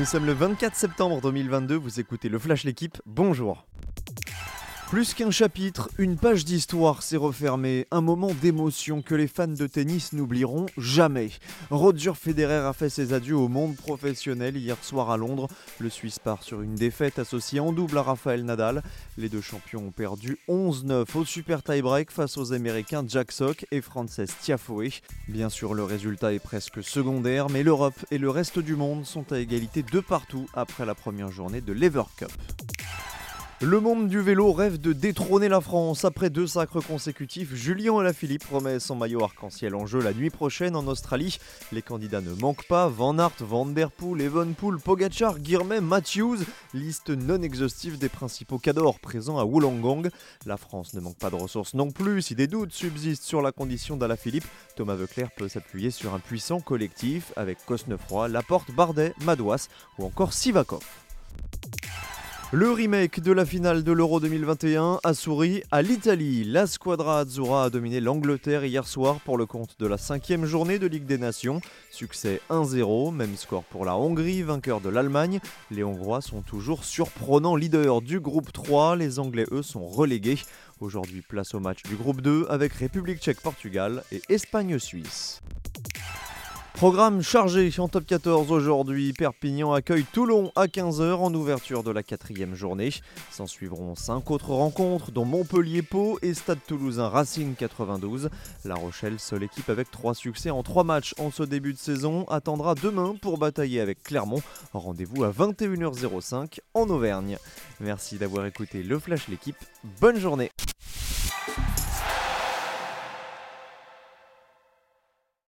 Nous sommes le 24 septembre 2022, vous écoutez le Flash L'équipe, bonjour. Plus qu'un chapitre, une page d'histoire s'est refermée, un moment d'émotion que les fans de tennis n'oublieront jamais. Roger Federer a fait ses adieux au monde professionnel hier soir à Londres. Le Suisse part sur une défaite associée en double à Rafael Nadal. Les deux champions ont perdu 11-9 au super tie-break face aux Américains Jack Sock et Frances Tiafoe. Bien sûr, le résultat est presque secondaire, mais l'Europe et le reste du monde sont à égalité de partout après la première journée de l'Ever Cup. Le monde du vélo rêve de détrôner la France. Après deux sacres consécutifs, Julien Alaphilippe remet son maillot arc-en-ciel en jeu la nuit prochaine en Australie. Les candidats ne manquent pas Van Aert, Van Der Poel, Evenpool, Pogacar, Guirmet, Matthews. Liste non exhaustive des principaux cadors présents à Wollongong. La France ne manque pas de ressources non plus. Si des doutes subsistent sur la condition d'Alaphilippe, Thomas Veuclair peut s'appuyer sur un puissant collectif avec Cosnefroy, Laporte, Bardet, Madouas ou encore Sivakov. Le remake de la finale de l'Euro 2021 a souri à l'Italie. La squadra Azzurra a dominé l'Angleterre hier soir pour le compte de la cinquième journée de Ligue des Nations. Succès 1-0, même score pour la Hongrie, vainqueur de l'Allemagne. Les Hongrois sont toujours surprenants leaders du groupe 3. Les Anglais, eux, sont relégués. Aujourd'hui, place au match du groupe 2 avec République tchèque-Portugal et Espagne-Suisse. Programme chargé en top 14 aujourd'hui. Perpignan accueille Toulon à 15h en ouverture de la quatrième journée. S'en suivront 5 autres rencontres dont Montpellier-Pau et Stade Toulousain Racing 92. La Rochelle, seule équipe avec 3 succès en 3 matchs en ce début de saison, attendra demain pour batailler avec Clermont. Rendez-vous à 21h05 en Auvergne. Merci d'avoir écouté le Flash l'équipe. Bonne journée